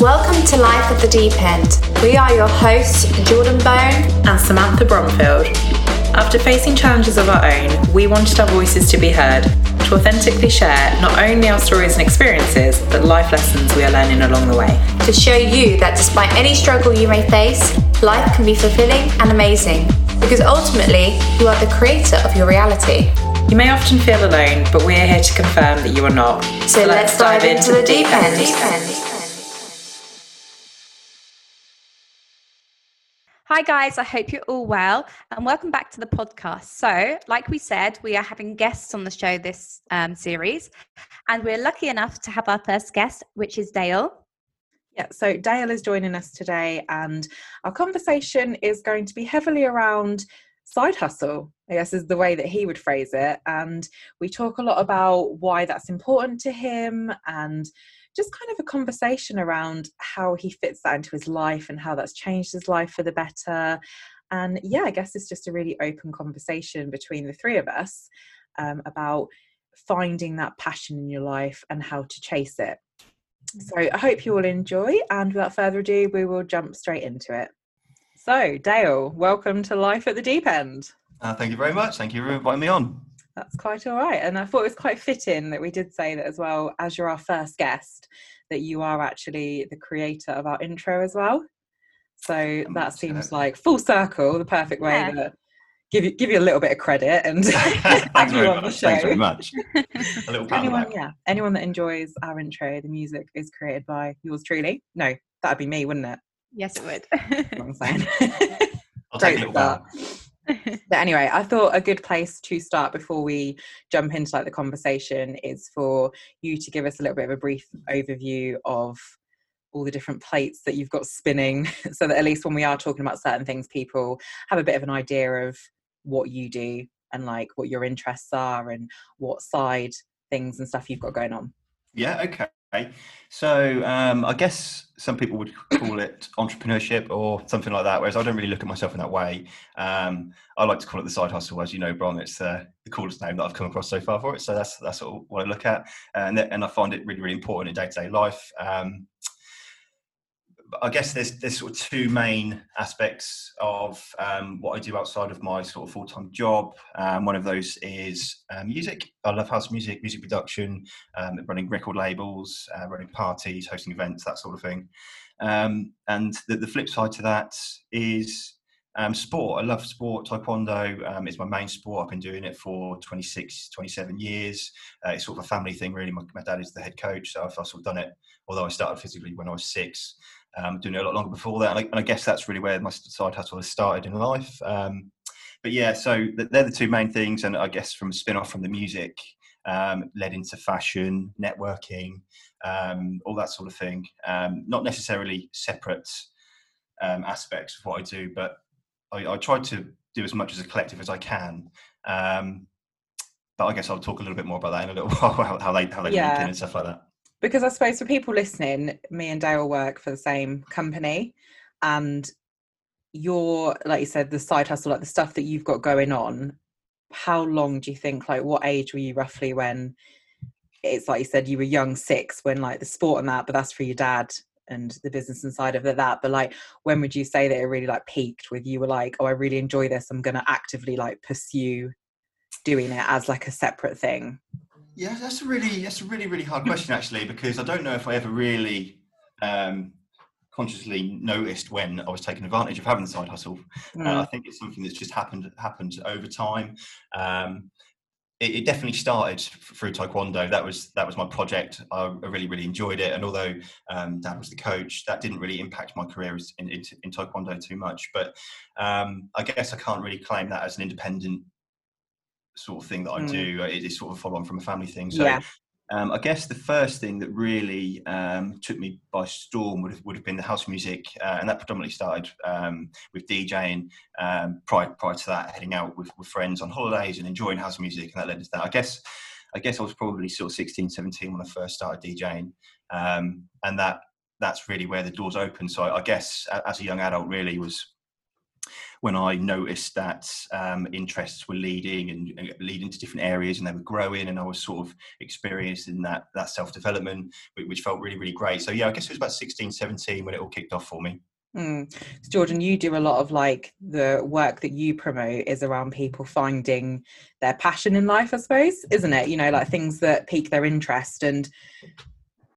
Welcome to Life at the Deep End. We are your hosts, Jordan Bone and Samantha Bromfield. After facing challenges of our own, we wanted our voices to be heard, to authentically share not only our stories and experiences, but life lessons we are learning along the way. To show you that despite any struggle you may face, life can be fulfilling and amazing, because ultimately, you are the creator of your reality. You may often feel alone, but we're here to confirm that you are not. So, so let's, let's, dive, into, into the deep end. Deep end. Hi, guys. I hope you're all well and welcome back to the podcast. So, like we said, we are having guests on the show this um, series, and we're lucky enough to have our first guest, which is Dale. Yeah, so Dale is joining us today, and our conversation is going to be heavily around side hustle, I guess is the way that he would phrase it. And we talk a lot about why that's important to him and just kind of a conversation around how he fits that into his life and how that's changed his life for the better. And yeah, I guess it's just a really open conversation between the three of us um, about finding that passion in your life and how to chase it. So I hope you all enjoy, and without further ado, we will jump straight into it. So, Dale, welcome to Life at the Deep End. Uh, thank you very much. Thank you for inviting me on. That's quite all right. And I thought it was quite fitting that we did say that as well, as you're our first guest, that you are actually the creator of our intro as well. So that seems like full circle, the perfect way yeah. to give you give you a little bit of credit and Thanks very much. Thanks very much. A little anyone, yeah, anyone that enjoys our intro, the music is created by yours truly. No, that'd be me, wouldn't it? Yes, it would. I'm saying. I'll take a little but anyway, I thought a good place to start before we jump into like the conversation is for you to give us a little bit of a brief overview of all the different plates that you've got spinning so that at least when we are talking about certain things people have a bit of an idea of what you do and like what your interests are and what side things and stuff you've got going on. Yeah, okay. So um, I guess some people would call it entrepreneurship or something like that, whereas I don't really look at myself in that way. Um, I like to call it the side hustle, as you know, Brom. It's uh, the coolest name that I've come across so far for it. So that's that's what I look at, and and I find it really really important in day to day life. Um, I guess there's there's sort of two main aspects of um, what I do outside of my sort of full time job. Um, one of those is uh, music. I love house music, music production, um, running record labels, uh, running parties, hosting events, that sort of thing. Um, and the, the, flip side to that is um, sport. I love sport. Taekwondo is my main sport. I've been doing it for 26, 27 years. Uh, it's sort of a family thing, really. My, my dad is the head coach, so I've, I've sort of done it. Although I started physically when I was six, um, doing it a lot longer before that. And I, and I, guess that's really where my side hustle has started in life. Um, but yeah, so they're the two main things. And I guess from a spin off from the music, um, led into fashion, networking, um, all that sort of thing. Um, not necessarily separate um, aspects of what I do, but I, I, try to do as much as a collective as I can. but I guess I'll talk a little bit more about that in a little while, how, they how they yeah. link in and stuff like that because I suppose for people listening, me and Dale work for the same company, and your like you said, the side hustle, like the stuff that you've got going on. How long do you think? Like, what age were you roughly when? It's like you said, you were young, six, when like the sport and that, but that's for your dad and the business inside of that. But like, when would you say that it really like peaked with you were like, oh, I really enjoy this. I'm gonna actively like pursue doing it as like a separate thing. Yeah, that's a really that's a really really hard question actually because I don't know if I ever really um, consciously noticed when I was taking advantage of having the side hustle. Mm. Uh, I think it's something that's just happened happened over time. Um, it, it, definitely started through taekwondo. That was that was my project. I, I really really enjoyed it, and although um, Dad was the coach, that didn't really impact my career in, in, in taekwondo too much. But um, I guess I can't really claim that as an independent sort of thing that I mm. do. It is sort of follow on from a family thing. So yeah. um, I guess the first thing that really um, took me by storm would have, would have been the house music, uh, and that predominantly started um, with DJing. Um, prior prior to that, heading out with, with friends on holidays and enjoying house music, and that led to that. I guess I guess I was probably sort of 16, 17 when I first started DJing, um, and that that's really where the doors opened. So I, I guess as a young adult, really was when I noticed that um, interests were leading and, and, leading to different areas, and they were growing, and I was sort of experiencing that that self development, which felt really really great. So yeah, I guess it was about 16, 17 when it all kicked off for me. Mm. Jordan, you do a lot of like the work that you promote is around people finding their passion in life, I suppose, isn't it? You know, like things that pique their interest. And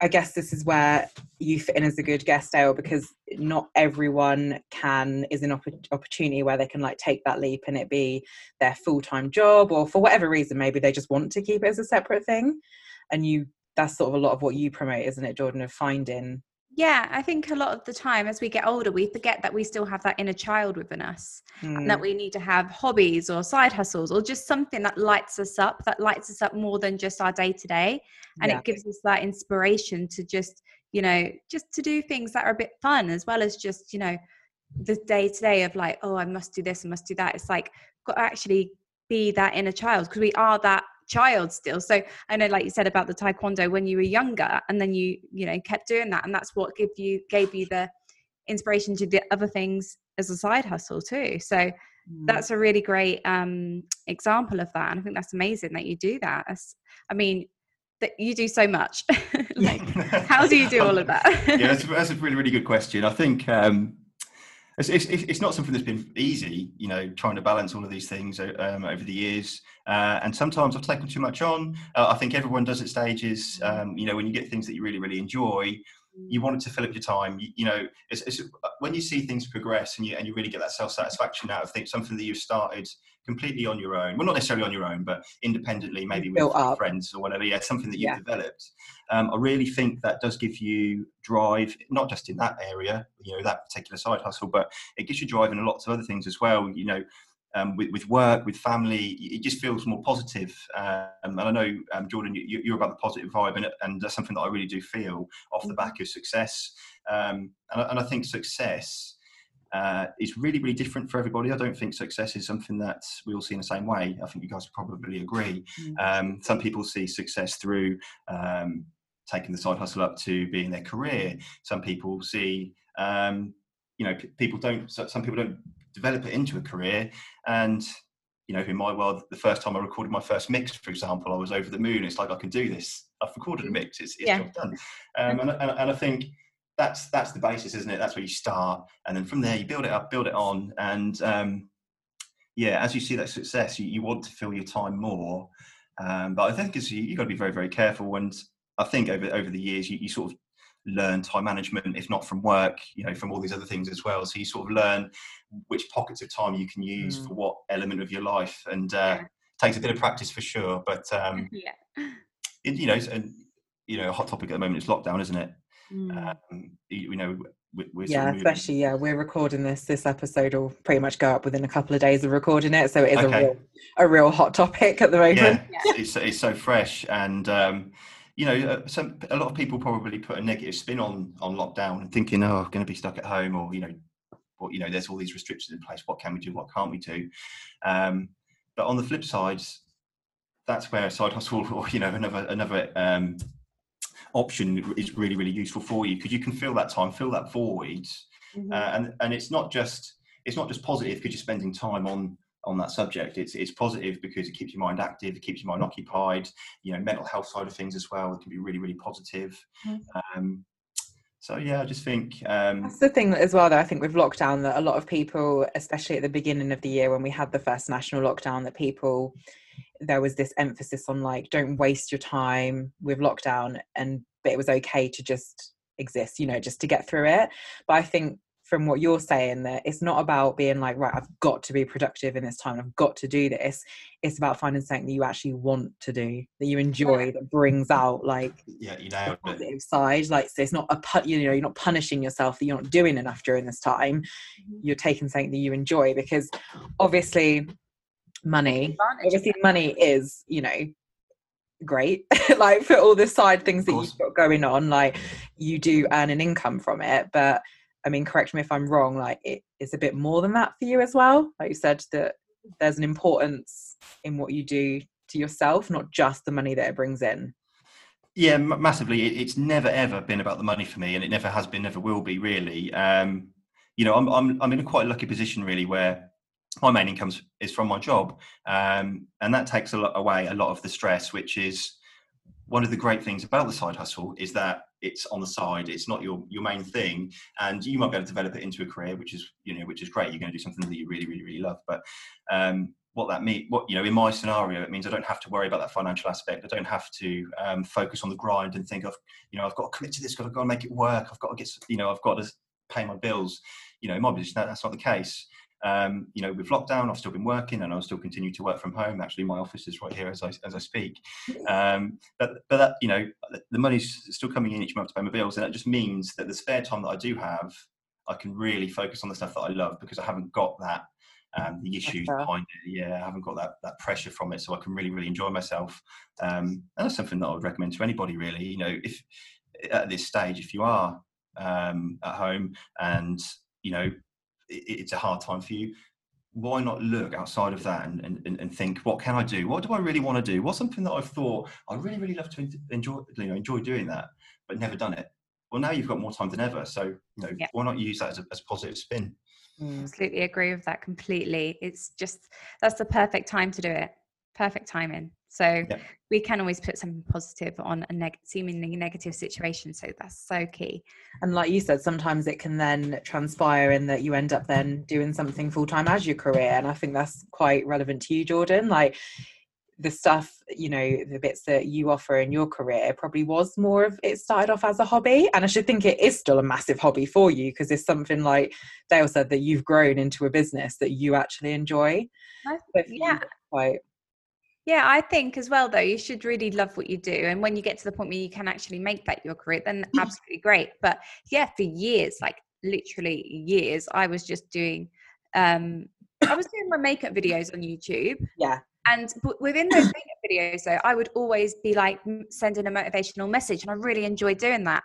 I guess this is where you fit in as a good guest, Dale, because not everyone can is an opp- opportunity where they can like take that leap and it be their full time job, or for whatever reason, maybe they just want to keep it as a separate thing. And you, that's sort of a lot of what you promote, isn't it, Jordan, of finding yeah, I think a lot of the time as we get older, we forget that we still have that inner child within us mm. and that hmm. we need to have hobbies or side hustles or just something that lights us up, that lights us up more than just our day to day. And yeah. it gives us that inspiration to just, you know, just to do things that are a bit fun as well as just, you know, the day to day of like, oh, I must do this, I must do that. It's like, got to actually be that inner child because we are that child still. So i know like you said about the taekwondo when you were younger and then you you know kept doing that and that's what give you gave you the inspiration to do other things as a side hustle too. So mm. that's a really great um example of that and i think that's amazing that you do that. That's, i mean that you do so much. Like how do you do all of that? Yeah that's, that's, a really really good question. I think um it's, it's, it's, not something that's been easy, you know, trying to balance all of these things um, over the years. Uh, and sometimes I've taken too much on. Uh, I think everyone does at stages. Um, you know, when you get things that you really, really enjoy, you want it to fill up your time. You, you know, it's, it's, when you see things progress and you and you really get that self satisfaction out of things, something that you've started completely on your own. Well, not necessarily on your own, but independently, maybe with friends or whatever. Yeah, something that you've yeah. developed. Um, I really think that does give you drive, not just in that area, you know, that particular side hustle, but it gives you drive in lots of other things as well. You know, um, with, with work, with family, it just feels more positive. Um, and I know, um, Jordan, you, are about the positive vibe, and, and that's something that I really do feel off the mm-hmm. back of success. Um, and, and, I think success uh, is really, really different for everybody. I don't think success is something that we all see in the same way. I think you guys probably agree. Mm. some people see success through um, taking the side hustle up to being their career. Some people see um, you know people don't some people don't develop it into a career. And you know, in my world, the first time I recorded my first mix, for example, I was over the moon. It's like I can do this. I've recorded a mix. It's, it's yeah. job done. Um, and, and, and I think that's that's the basis, isn't it? That's where you start, and then from there you build it up, build it on, and um, yeah, as you see that success, you, you want to fill your time more. Um, but I think you, you've got to be very, very careful. And I think over over the years, you, you sort of learn time management, if not from work, you know, from all these other things as well. So you sort of learn which pockets of time you can use mm. for what element of your life, and uh, yeah. takes a bit of practice for sure. But um, yeah, it, you know, and you know, a hot topic at the moment is lockdown, isn't it? Mm. Um, you, you, know. We're yeah, especially yeah, we're recording this. This episode will pretty much go up within a couple of days of recording it, so it is okay. a real, a real hot topic at the moment. Yeah, yeah. It's, it's so fresh, and um, you know, uh, some a lot of people probably put a negative spin on on lockdown and thinking, oh, I'm going to be stuck at home, or you know, or you know, there's all these restrictions in place. What can we do? What can't we do? Um, but on the flip side, that's where a side hustle or you know another another um, option is really really useful for you because you can fill that time, fill that void, mm-hmm. uh, and and it's not just it's not just positive because you're spending time on on that subject. It's it's positive because it keeps your mind active, it keeps your mind occupied. You know, mental health side of things as well. It can be really really positive. Mm-hmm. Um, so yeah, I just think um, that's the thing as well. Though I think with lockdown, that a lot of people, especially at the beginning of the year when we had the first national lockdown, that people there was this emphasis on like don't waste your time with lockdown, and but it was okay to just exist, you know, just to get through it. But I think from what you're saying that it's not about being like right i've got to be productive in this time i've got to do this. It's about finding something that you actually want to do that you enjoy that brings out like yeah you know positive side. Like so it's not a put you know you're not punishing yourself that you're not doing enough during this time. Mm-hmm. you're taking something that you enjoy because obviously money obviously money is you know great like for all the side things that you've got going on like you do earn an income from it but I mean, correct me if I'm wrong, like it is a bit more than that for you as well. Like you said, that there's an importance in what you do to yourself, not just the money that it brings in. Yeah, massively. It's never ever been about the money for me, and it never has been, never will be. Really, um, you know, I'm I'm I'm in a quite lucky position really, where my main income is from my job, um, and that takes a lot away a lot of the stress, which is one of the great things about the side hustle is that it's on the side it's not your your main thing and you might be able to develop it into a career which is you know which is great you're going to do something that you really really really love but um, what that means what you know in my scenario it means i don't have to worry about that financial aspect i don't have to um, focus on the grind and think of you know i've got to commit to this i've got to make it work i've got to get you know i've got to pay my bills you know in my that, that's not the case um, you know, with lockdown, I've still been working and I'll still continue to work from home. Actually, my office is right here as I, as I speak. Um, but, but that, you know, the money's still coming in each month to pay my bills. And that just means that the spare time that I do have, I can really focus on the stuff that I love because I haven't got that, um, the issues behind it. Yeah, I haven't got that, that pressure from it. So I can really, really enjoy myself. Um, and that's something that I would recommend to anybody really, you know, if at this stage, if you are um, at home and, you know, it's a hard time for you. Why not look outside of that and, and, and think what can i do? What do i really want to do? What's something that i've thought i really really love to enjoy you know enjoy doing that but never done it? Well now you've got more time than ever so you know yeah. why not use that as a, as a positive spin? Mm. absolutely agree with that completely. It's just that's the perfect time to do it. Perfect timing so yeah. we can always put something positive on a neg- seemingly negative situation. So that's so key. And like you said, sometimes it can then transpire in that you end up then doing something full time as your career. And I think that's quite relevant to you, Jordan. Like the stuff, you know, the bits that you offer in your career probably was more of it started off as a hobby. And I should think it is still a massive hobby for you because it's something like Dale said that you've grown into a business that you actually enjoy. yeah. Quite yeah, I think as well, though, you should really love what you do. And when you get to the point where you can actually make that your career, then absolutely great. But yeah, for years, like literally years, I was just doing, um, I was doing my makeup videos on YouTube. Yeah. And within those makeup videos, though, I would always be like sending a motivational message. And I really enjoyed doing that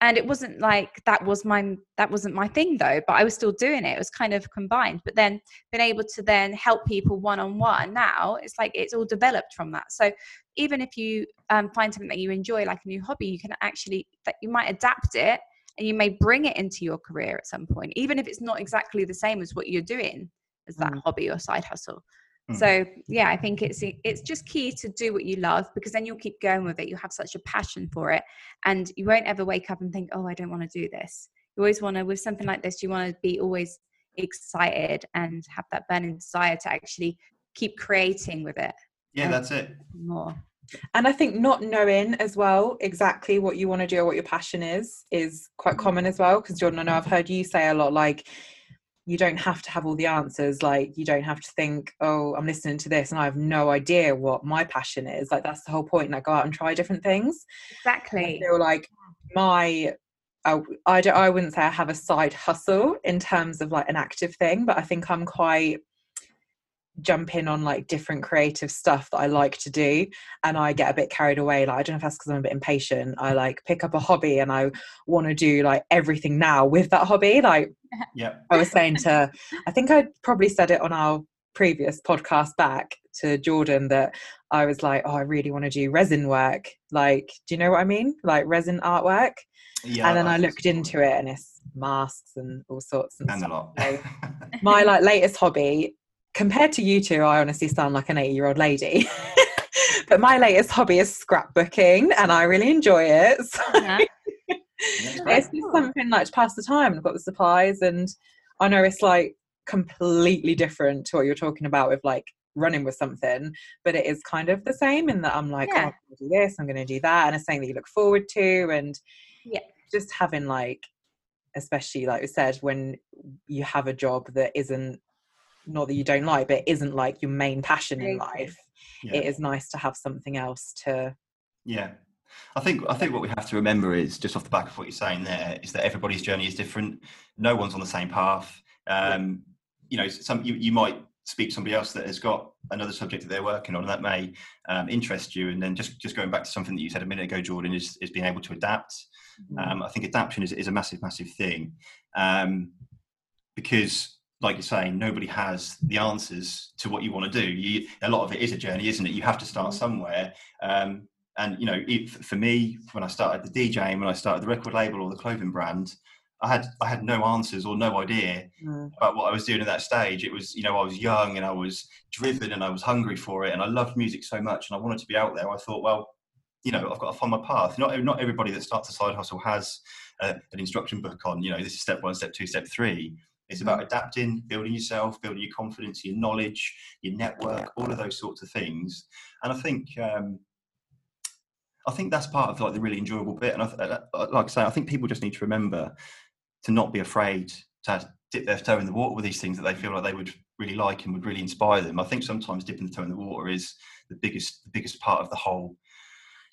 and it wasn't like that was my that wasn't my thing though but i was still doing it it was kind of combined. But then being able to then help people one-on-one now it's like it's all developed from that. So even if you um, find something that you enjoy like a new hobby you can actually that you might adapt it and you may bring it into your career at some point even if it's not exactly the same as what you're doing as that mm. hobby or side hustle So yeah, I think it's it's just key to do what you love because then you'll keep going with it. You have such a passion for it, and you won't ever wake up and think, "Oh, I don't want to do this." You always want to, with something like this, you want to be always excited and have that burning desire to actually keep creating with it. Yeah, that's it. More. And I think not knowing as well exactly what you want to do or what your passion is is quite mm. common as well. Because Jordan, I know I've heard you say a lot like you don't have to have all the answers like you don't have to think oh i'm listening to this and i have no idea what my passion is. Like that's the whole point like go out and try different things. Exactly. I feel like my I, I, don't, I wouldn't say I have a side hustle in terms of like an active thing, but I think I'm quite jump in on like different creative stuff that I like to do and I get a bit carried away like I don't know if that's because I'm a bit impatient I like pick up a hobby and I want to do like everything now with that hobby like yeah I was saying to I think I probably said it on our previous podcast back to Jordan that I was like oh I really want to do resin work like do you know what I mean? Like resin artwork? Yeah, and then I looked into it and it's masks and all sorts and, and stuff. So my like latest hobby compared to you two, I honestly sound like an 80 year old lady. but my latest hobby is scrapbooking and I really enjoy it. So yeah. it's just something like to pass the time. I've got the supplies and I know it's like completely different to what you're talking about with like running with something, but it is kind of the same in that I'm like, oh, yeah. oh, I'm gonna do this, I'm gonna do that, and it's something that you look forward to and yeah, just having like especially like we said, when you have a job that isn't not that you don't like, but isn't like your main passion in life, yeah. it is nice to have something else to. Yeah. I think I think what we have to remember is just off the back of what you're saying there is that everybody's journey is different. No one's on the same path. Um, you know, some you, you might speak to somebody else that has got another subject that they're working on that may um, interest you. And then just just going back to something that you said a minute ago, Jordan, is is being able to adapt. Mm-hmm. Um, I think adaptation is is a massive massive thing um, because like you're saying, nobody has the answers to what you want to do. You, a lot of it is a journey, isn't it? You have to start mm-hmm. somewhere. Um, and you know, it, for me, when I started the DJing, when I started the record label or the clothing brand, I had I had no answers or no idea Mm. about what I was doing at that stage. It was, you know, I was young and I was driven and I was hungry for it and I loved music so much and I wanted to be out there. I thought, well, you know, I've got to find my path. Not not everybody that starts a side hustle has uh, an instruction book on, you know, this is step one, step two, step three. It's about mm. adapting, building yourself, building your confidence, your knowledge, your network, all of those sorts of things. And I think um, I think that's part of like the really enjoyable bit. And I, uh, uh, like I say, I think people just need to remember to not be afraid to dip their toe in the water with these things that they feel like they would really like and would really inspire them. I think sometimes dipping the toe in the water is the biggest the biggest part of the whole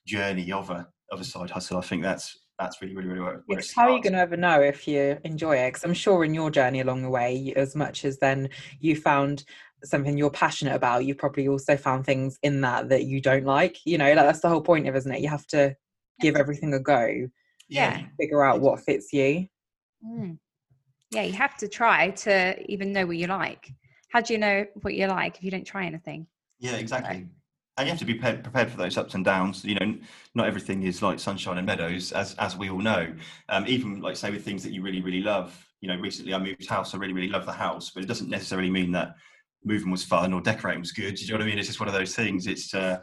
journey of a of a side hustle. I think that's that's really really really where, where it It's how are you going to ever know if you enjoy it? Because I'm sure in your journey along the way, as much as then you found something you're passionate about, you probably also found things in that that you don't like. You know, like that's the whole point of, isn't it? You have to give everything a go, Yeah. figure out what fits you. Mm. Yeah, you have to try to even know what you like. How do you know what you like if you don't try anything? Yeah, exactly. And you have to be prepared, prepared for those ups and downs. You know, not everything is like sunshine and meadows, as as we all know. Um, even like say with things that you really really love. You know, recently I moved house. I really really love the house, but it doesn't necessarily mean that moving was fun or decorating was good. Do you know what I mean? It's just one of those things. It's uh,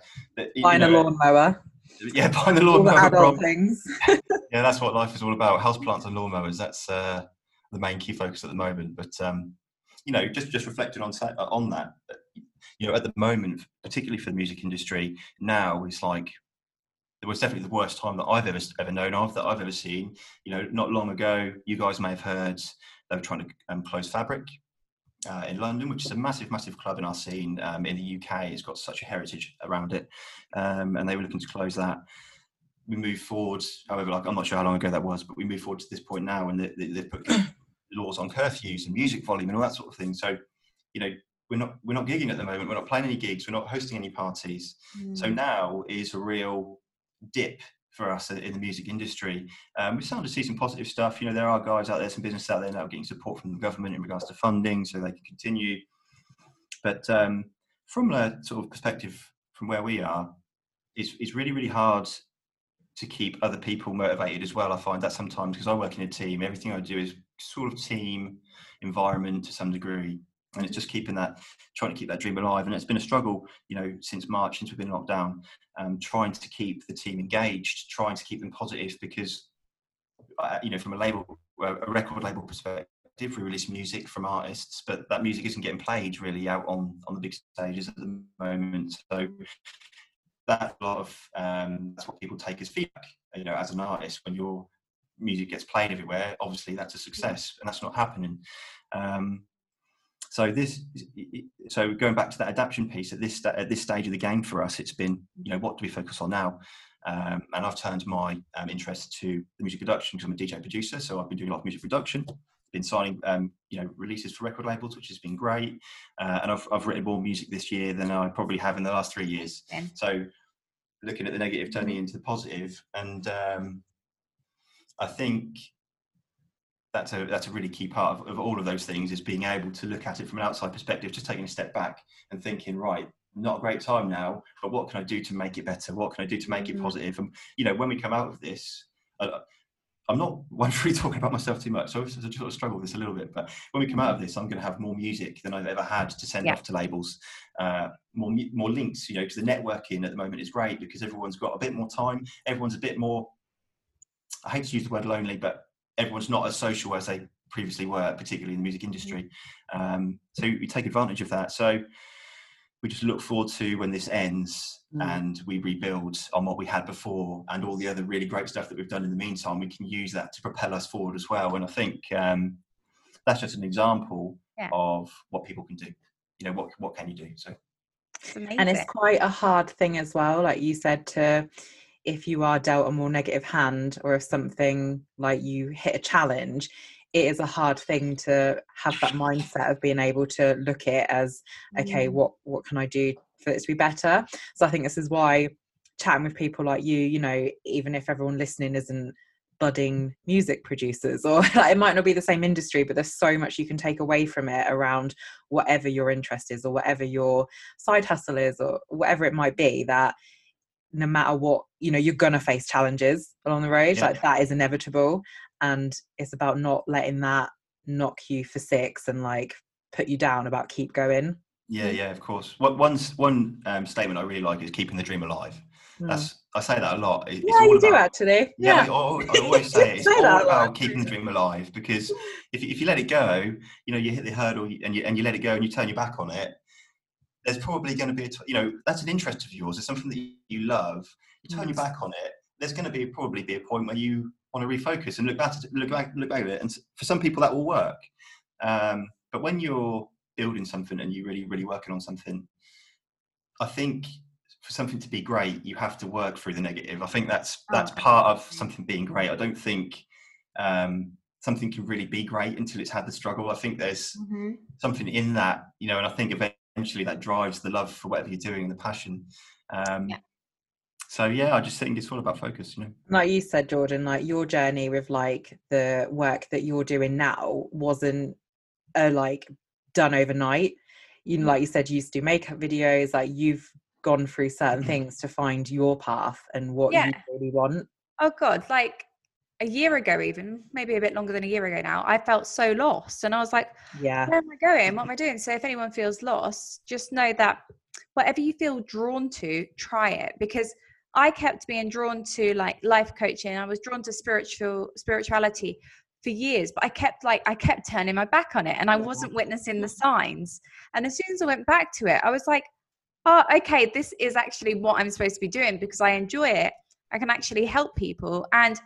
you Buying a lawnmower, Yeah, buying the all the lawnmower. adult things. Yeah, that's what life is all about. Houseplants and lawnmowers. That's uh, the main key focus at the moment. But um, you know, just just reflecting on on that, you know, at the moment, particularly for the music industry, now it's like it was definitely the worst time that I've ever ever known of, that I've ever seen. You know, not long ago, you guys may have heard they were trying to um, close Fabric. Uh, in London, which is a massive, massive club in our scene um, in the UK, it's got such a heritage around it, um, and they were looking to close that we move forward. However, like I'm not sure how long ago that was, but we move forward to this point now, and they, they, they've put laws on curfews and music volume and all that sort of thing. So, you know, we're not we're not gigging at the moment. We're not playing any gigs. We're not hosting any parties. So Mm. now is a real dip for us in the music industry. Um, we're starting to see some positive stuff. You know, there are guys out there, some business out there now getting support from the government in regards to funding, so they can continue. But um, from a sort of perspective from where we are, it's, it's really really hard to keep other people motivated as well. I find that sometimes because I work in a team, everything I do is sort of team environment to some degree. And it's just keeping that, trying to keep that dream alive. And it's been a struggle, you know, since March, since we've been locked down, um, trying to keep the team engaged, trying to keep them positive because, uh, you know, from a label, a record label perspective, we release music from artists, but that music isn't getting played really out on, on the big stages at the moment. So that's a lot of um, that's what people take as feedback. You know, as an artist, when your music gets played everywhere, obviously that's a success, and that's not happening. Um, so this, so going back to that adaptation piece at this at this stage of the game for us, it's been you know what do we focus on now? Um, and I've turned my um, interest to the music production because I'm a DJ producer, so I've been doing a lot of music production. Been signing, um, you know, releases for record labels, which has been great. Uh, and I've, I've written more music this year than I probably have in the last three years. Same. So looking at the negative turning into the positive and um, i think that's a that's a really key part of, of all of those things is being able to look at it from an outside perspective just taking a step back and thinking right not a great time now but what can i do to make it better what can i do to make it Mhm. positive and you know when we come out of this uh, I'm not one for really talking about myself too much, so I sort of struggle with this a little bit. But when we come out of this, I'm going to have more music than I've ever had to send Yeah. off to labels, uh, more more links. You know, because the networking at the moment is great because everyone's got a bit more time. Everyone's a bit more. I hate to use the word lonely, but everyone's not as social as they previously were, particularly in the music industry. Um, so we take advantage of that. So we just look forward to when this ends Mm. and we rebuild on what we had before and all the other really great stuff that we've done in the meantime. We can use that to propel us forward as well. And I think um, that's just an example Yeah. of what people can do. You know, what what can you do? So It's and it's quite a hard thing as well like you said to if you are dealt a more negative hand or if something like you hit a challenge it is a hard thing to have that mindset of being able to look at it as okay what what can i do for it to be better? So i think this is why chatting with people like you you know even if everyone listening isn't budding music producers or like, it might not be the same industry but there's so much you can take away from it around whatever your interest is or whatever your side hustle is or whatever it might be that no matter what you know you're gonna face challenges along the road Yeah. like that is inevitable and it's about not letting that knock you for six and like put you down about keep going Yeah, yeah, of course. One one one um, statement I really like is keeping the dream alive. Mm. That's I say that a lot. It- yeah you do actually Yeah, I, yeah al- I always say it, it's Say all that about lot. keeping the dream alive because if you, if you let it go, you know, you hit the hurdle and you and you let it go and you turn your back on it. There's probably going to be a, t- you know, that's an interest of yours. It's something that you love. You turn your back on it. There's going to be probably be a point where you want to refocus and look back, at, look back, look back at it. And for some people, that will work. Um, but when you're building something and you're really, really working on something, I think for something to be great, you have to work through the negative. I think that's that's Oh, part of something being great. I don't think um, something can really be great until it's had the struggle. I think there's something in that, you know, and I think eventually that drives the love for whatever you're doing and the passion. Um, Yeah. So yeah, I just think it's all about focus. You know. like you said jordan like your journey with like the work that you're doing now wasn't uh, like done overnight you know like you said you used to do makeup videos like you've gone through certain Mhm. things to find your path and what you really want Oh God, like a year ago, even maybe a bit longer than a year ago now, I felt so lost, and I was like, yeah "Where am I going? What am I doing?" So if anyone feels lost, just know that whatever you feel drawn to, try it because I kept being drawn to like life coaching. I was drawn to spiritual spirituality for years, but I kept like I kept turning my back on it, and I wasn't witnessing the signs. And as soon as I went back to it, I was like, "Oh, okay, this is actually what I'm supposed to be doing because I enjoy it. I can actually help people, and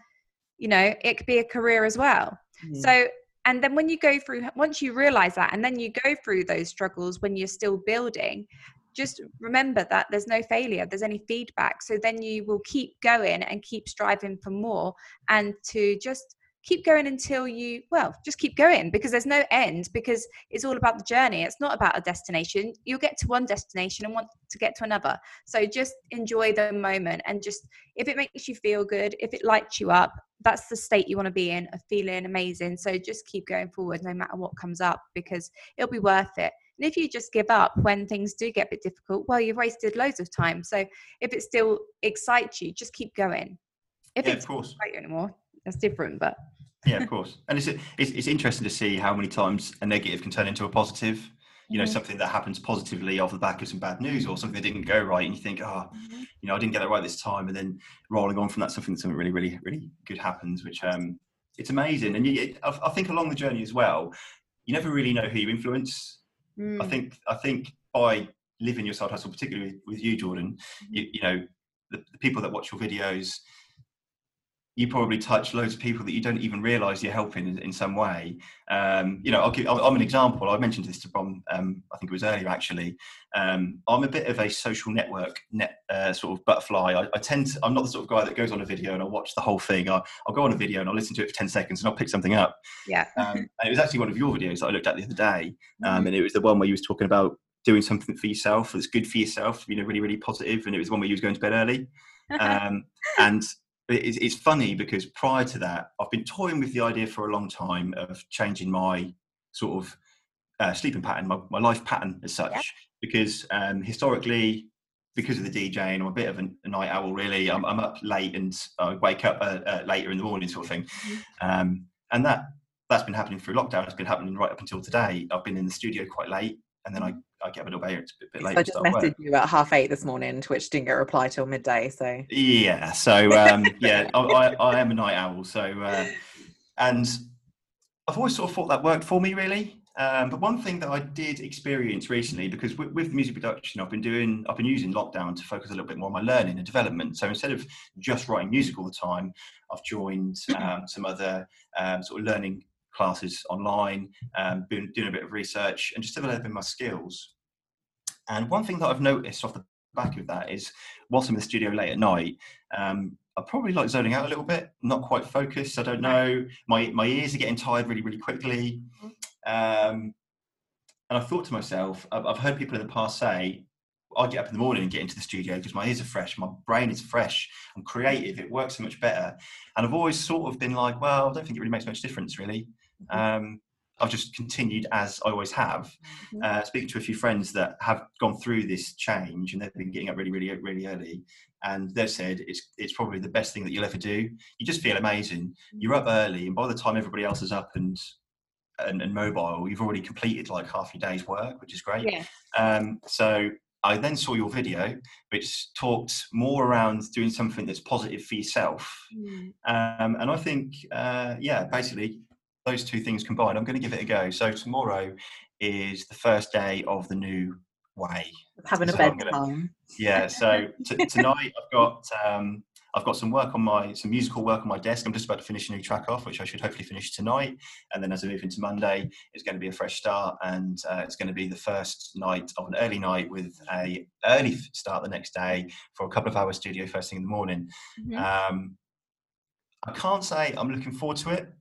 you know, it could be a career as well." Mm. So, and then when you go through, once you realize that, and then you go through those struggles when you're still building, just remember that there's no failure, there's any feedback. So then you will keep going and keep striving for more and to just keep going until you, well, just keep going because there's no end because it's all about the journey. It's not about a destination. You'll get to one destination and want to get to another. So just enjoy the moment and just, if it makes you feel good, if it lights you up, that's the state you want to be in of feeling amazing so just keep going forward no matter what comes up because it'll be worth it and if you just give up when things do get a bit difficult well you've wasted loads of time so if it still excites you just keep going if Yeah, course. not excite you anymore that's different but Yeah, of course. And it's, it's it's interesting to see how many times a negative can turn into a positive. You know, Mhm. something that happens positively off the back of some bad news or something that didn't go right, and you think, oh, Mhm. you know, I didn't get that right this time, and then rolling on from that, something something really, really, really good happens, which um, it's amazing. And you, I, I think along the journey as well, you never really know who you influence. I Mm. think I think by living your side hustle, particularly with, with you, Jordan, you, you know, the, the people that watch your videos, you probably touch loads of people that you don't even realise you're helping in, in some way. Um, you know, I'll give, I'm an example. I mentioned this to Brom. Um, I think it was earlier actually. Um, I'm a bit of a social network net uh, sort of butterfly. I, I tend to. I'm not the sort of guy that goes on a video and I watch the whole thing. I, I'll go on a video and I'll listen to it for ten seconds and I'll pick something up. yeah Um, and it was actually one of your videos that I looked at the other day, Mm-hmm. um, and it was the one where you was talking about doing something for yourself that's good for yourself. You know, really, really positive. and it was the one where you was going to bed early. Um, and it's, it's funny because prior to that, I've been toying with the idea for a long time of changing my sort of uh, sleeping pattern, my, my life pattern as such, Yeah. because um, historically. Because of the DJing, I'm a bit of a, a night owl. Really, I'm, I'm up late and I wake up uh, uh, later in the morning, sort of thing. Mhm. Um, and that that's been happening through lockdown. It's been happening right up until today. I've been in the studio quite late, and then I, I get a bit, a bit So late. I just messaged you at half eight this morning, to which didn't get a reply till midday. So Yeah. So um, yeah, I, I, I am a night owl. So uh, and I've always sort of thought that worked for me really. Um, but one thing that I did experience recently, because with, with music production, I've been doing, I've been using lockdown to focus a little bit more on my learning and development. So instead of just writing music all the time, I've joined um, some other um, sort of learning classes online, um, been doing a bit of research and just developing my skills. And one thing that I've noticed off the back of that is, whilst I'm in the studio late at night, um, I probably like zoning out a little bit, not quite focused. I don't know. My my ears are getting tired really, really quickly. Um, and I thought to myself, I've, I've heard people in the past say, I get up in the morning and get into the studio because my ears are fresh, my brain is fresh, I'm creative, it works so much better. And I've always sort of been like, well, I don't think it really makes much difference, really. Um, I've just continued as I always have. Mhm. Uh, speaking to a few friends that have gone through this change and they've been getting up really, really, really early, and they've said it's it's probably the best thing that you'll ever do. You just feel amazing. You're up early, and by the time everybody else is up and and, and mobile, you've already completed like half your day's work, which is great. Yeah. Um, so I then saw your video, which talked more around doing something that's positive for yourself. Mm. Um, and I think, uh, yeah, basically those two things combined, I'm going to give it a go. So tomorrow is the first day of the new way. Having a So gonna- bedtime. Yeah. So t- tonight I've got um, I've got some work on my some musical work on my desk. I'm just about to finish a new track off, which I should hopefully finish tonight. And then as I move into Monday, it's going to be a fresh start, and uh, it's going to be the first night of an early night with a early start the next day for a couple of hours studio first thing in the morning. Mhm. Um, I can't say I'm looking forward to it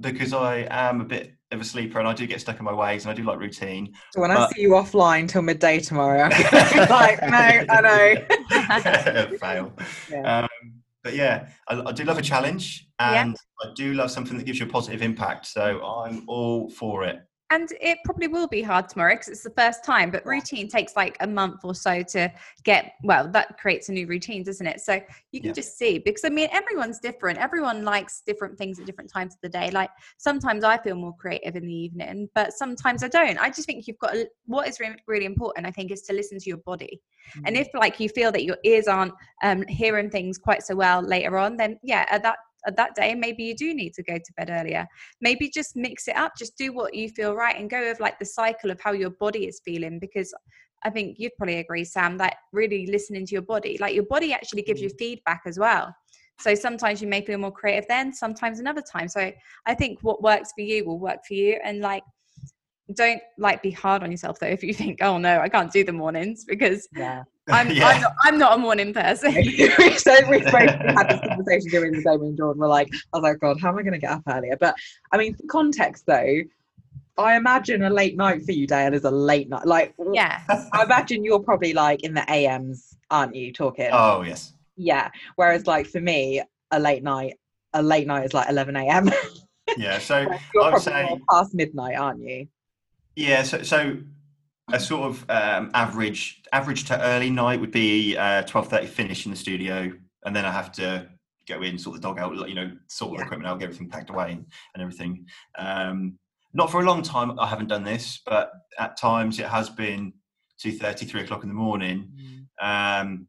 because I am a bit of a sleeper and I do get stuck in my ways and I do like routine. So when I see you offline till midday tomorrow, I'm like, no, I know. Fail. Yeah. Um, but yeah, I, I do love a challenge Yeah. and I do love something that gives you a positive impact. So I'm all for it. And it probably will be hard tomorrow because it's the first time, but routine takes like a month or so to get, well, that creates a new routine, doesn't it? So you can Yeah. just see because I mean, everyone's different. Everyone likes different things at different times of the day. Like sometimes I feel more creative in the evening, but sometimes I don't. I just think you've got to, what is re- really important, I think, is to listen to your body. And if like you feel that your ears aren't um, hearing things quite so well later on, then yeah, at that at that day maybe you do need to go to bed earlier. Maybe just mix it up. Just do what you feel right and go with like the cycle of how your body is feeling because. I think you'd probably agree, Sam, that really listening to your body, like your body actually gives you mm. feedback as well. So sometimes you may feel more creative then, sometimes another time. So I think what works for you will work for you. And like, don't like be hard on yourself though if you think, oh no, I can't do the mornings because yeah. I'm, yeah. I'm, not, I'm not a morning person. we so we had this conversation during the day when Jordan were like, I was like, God, how am I going to get up earlier? But I mean, for context though, I imagine a late night for you, Dale, is a late night. Like, yeah. I imagine you're probably like in the AMs, aren't you? Talking, oh, yes. yeah. Whereas, like for me, a late night, a late night is like 11 a.m. Yeah. So you're I probably would say, past midnight, aren't you? yeah. So, so a sort of um, average average to early night would be uh, 12.30 finish in the studio. And then I have to go in, sort the dog out, you know, sort Yeah. the equipment out, get everything packed away and, and everything. Um, not for a long time, I haven't done this, but at times it has been two thirty, three o'clock in the morning. um,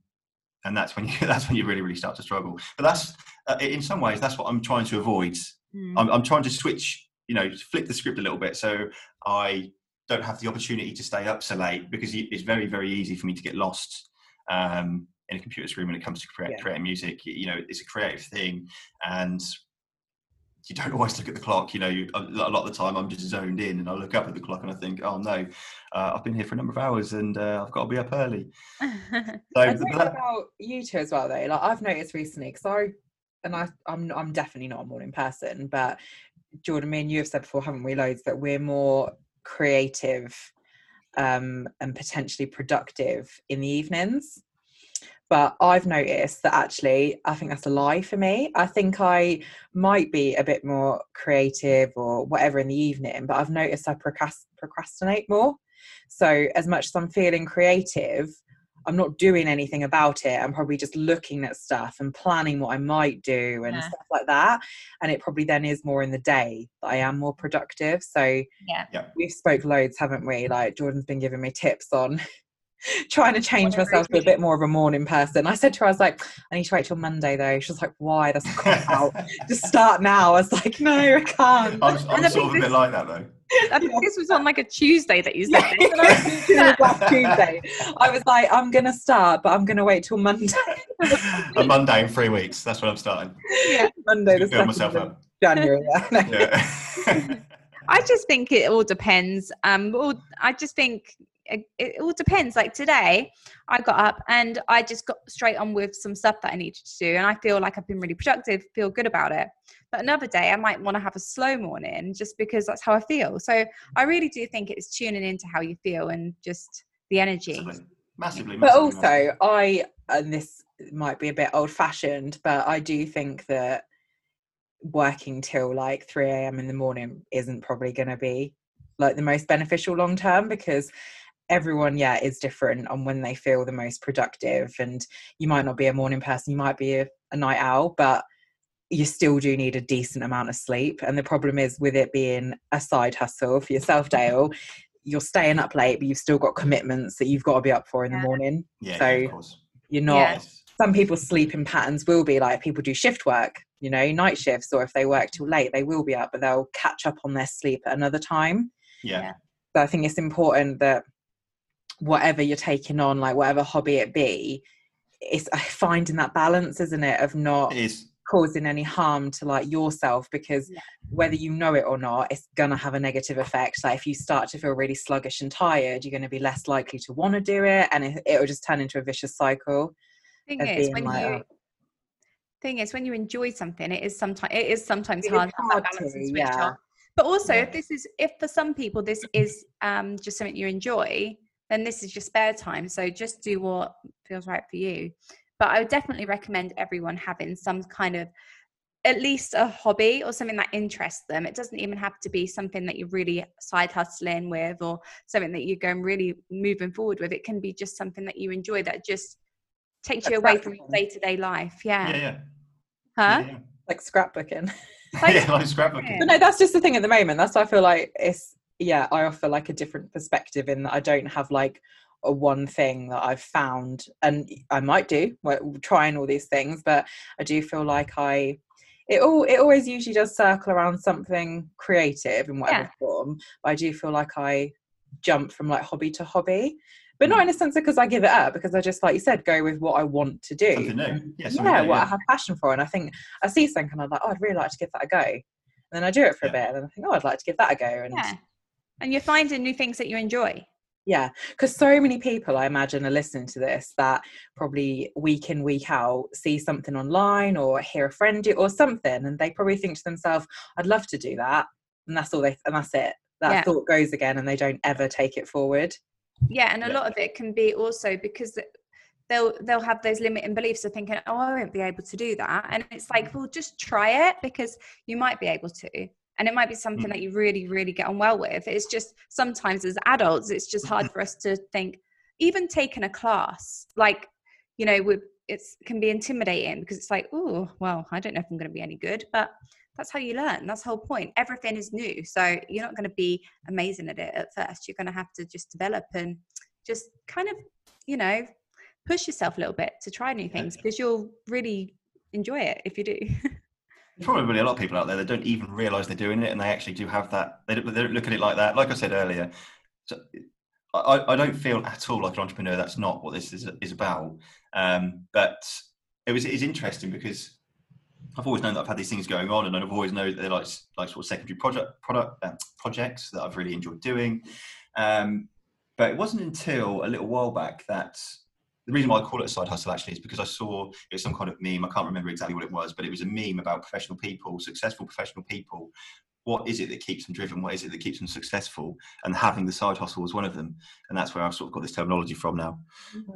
and that's when you that's when you really really start to struggle. But that's uh, in some ways that's what I'm trying to avoid. Mm. I'm, I'm trying to switch, you know, flip the script a little bit so I don't have the opportunity to stay up so late because it's very very easy for me to get lost um, in a computer screen when it comes to create, Yeah. creating music. You know, it's a creative thing, and you don't always look at the clock. You know, you, a lot of the time I'm just zoned in, and I look up at the clock and I think, oh no, uh, I've been here for a number of hours and uh, I've got to be up early. So I th- that- about you two as well, though. Like I've noticed recently, because I and I, I'm I'm definitely not a morning person, but Jordan, me and you have said before, haven't we, loads that we're more creative um, and potentially productive in the evenings. But I've noticed that actually, I think that's a lie for me. I think I might be a bit more creative or whatever in the evening, but I've noticed I procrast- procrastinate more. So, as much as I'm feeling creative, I'm not doing anything about it. I'm probably just looking at stuff and planning what I might do and Yeah. stuff like that. And it probably then is more in the day that I am more productive. So Yeah. we've spoke loads, haven't we? Like Jordan's been giving me tips on trying to change Morning myself to a bit more of a morning person. I said to her, I was like, I need to wait till Monday though. She was like, why? That's a cop out. Just start now. I was like, no, I can't. I'm, I'm sort of a think bit like that though. I think this was on like a Tuesday that you said Yeah, this. and I was it was Tuesday. I was like, I'm gonna start, but I'm gonna wait till Monday. A Monday in three weeks. That's when I'm starting. Yeah, Monday the build myself up. January. Yeah. Yeah. I just think it all depends. Um, all, I just think it, it all depends. Like today, I got up and I just got straight on with some stuff that I needed to do, and I feel like I've been really productive, feel good about it. But another day, I might want to have a slow morning just because that's how I feel. So I really do think it's tuning into how you feel and just the energy. Massively. Massively. But also, massively. I and this might be a bit old fashioned, but I do think that working till like 3 a.m in the morning isn't probably going to be like the most beneficial long term because everyone yeah is different on when they feel the most productive and you might not be a morning person you might be a, a night owl but you still do need a decent amount of sleep and the problem is with it being a side hustle for yourself dale you're staying up late but you've still got commitments that you've got to be up for in Yeah. the morning Yeah, So- yeah, of course. you're not Yes. some people's sleeping patterns will be like people do shift work, you know, night shifts, or if they work till late, they will be up, but they'll catch up on their sleep at another time. Yeah. Yeah. So I think it's important that whatever you're taking on, like whatever hobby it be, it's uh, finding that balance, isn't it, of not It is. Causing any harm to like yourself because Yeah. whether you know it or not it's gonna have a negative effect like if you start to feel really sluggish and tired you're going to be less likely to want to do it and it, it'll just turn into a vicious cycle thing is when like, you oh. thing is when you enjoy something it is sometimes it is sometimes It is hard to have hard that balance and to, yeah. on but also Yeah. if this is if for some people this is um just something you enjoy then this is your spare time so just do what feels right for you but i would definitely recommend everyone having some kind of at least a hobby or something that interests them. It doesn't even have to be something that you're really side hustling with or something that you're going really moving forward with. It can be just something that you enjoy that just takes you away from your day-to-day life. Yeah, Yeah, yeah. huh? Yeah, like scrapbooking. Like- yeah, like scrapbooking. but no that's just the thing at the moment. That's why i feel like it's yeah i offer like a different perspective in that i don't have like a one thing that i've found and i might do trying all these things but i do feel like i it all it always usually does circle around something creative in whatever Yeah. form but i do feel like i jump from like hobby to hobby but Mm. not in a sense because i give it up because i just like you said go with what i want to do Something new. Yeah, something yeah, new, what I have passion for. And I think I see something and I'm like, oh, I'd really like to give that a go. And then I do it for a bit and I think, oh, I'd like to give that a go. And yeah and you're finding new things that you enjoy yeah, because so many people, I imagine, are listening to this that probably week in, week out see something online or hear a friend do or something, and they probably think to themselves, I'd love to do that. And that's all they, and that's it. That Yeah. thought goes again and they don't ever take it forward. yeah and a lot of it can be also because they'll they'll have those limiting beliefs of thinking oh i won't be able to do that and it's like mm. well just try it because you might be able to and it might be something Mm. that you really really get on well with. It's just sometimes as adults it's just hard for us to think even taking a class like you know with it's can be intimidating because it's like oh well i don't know if i'm going to be any good but that's how you learn. That's the whole point. Everything is new so you're not going to be amazing at it at first. You're going to have to just develop and just kind of you know push yourself a little bit to try new things because you'll really enjoy it if you do probably a lot of people out there that don't even realise they're doing it, and they actually do have that. They don't, they don't look at it like that. Like I said earlier, so I, I don't feel at all like an entrepreneur. That's not what this is, is about. Um, but it was it's interesting because I've always known that I've had these things going on, and I've always known that they're like like sort of secondary project product uh, projects that I've really enjoyed doing. Um, but it wasn't until a little while back that the reason why I call it a side hustle actually is because I saw it was some kind of meme. I can't remember exactly what it was, but it was a meme about professional people, successful professional people. What is it that keeps them driven? What is it that keeps them successful? And having the side hustle was one of them. And that's where I've sort of got this terminology from now.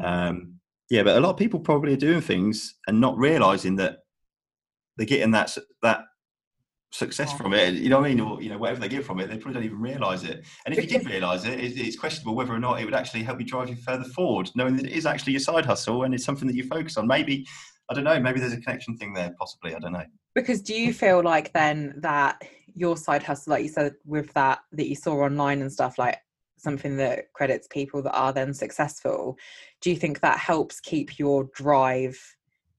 Um, yeah, but a lot of people probably are doing things and not realizing that they're getting that that success from it. You know what I mean? Or you know whatever they get from it, they probably don't even realize it. And if you did realize it, it's, it's questionable whether or not it would actually help you drive you further forward, knowing that it is actually your side hustle and it's something that you focus on. Maybe I don't know. Maybe there's a connection thing there. Possibly, I don't know. Because do you feel like then that your side hustle, like you said, with that that you saw online and stuff, like something that credits people that are then successful, do you think that helps keep your drive,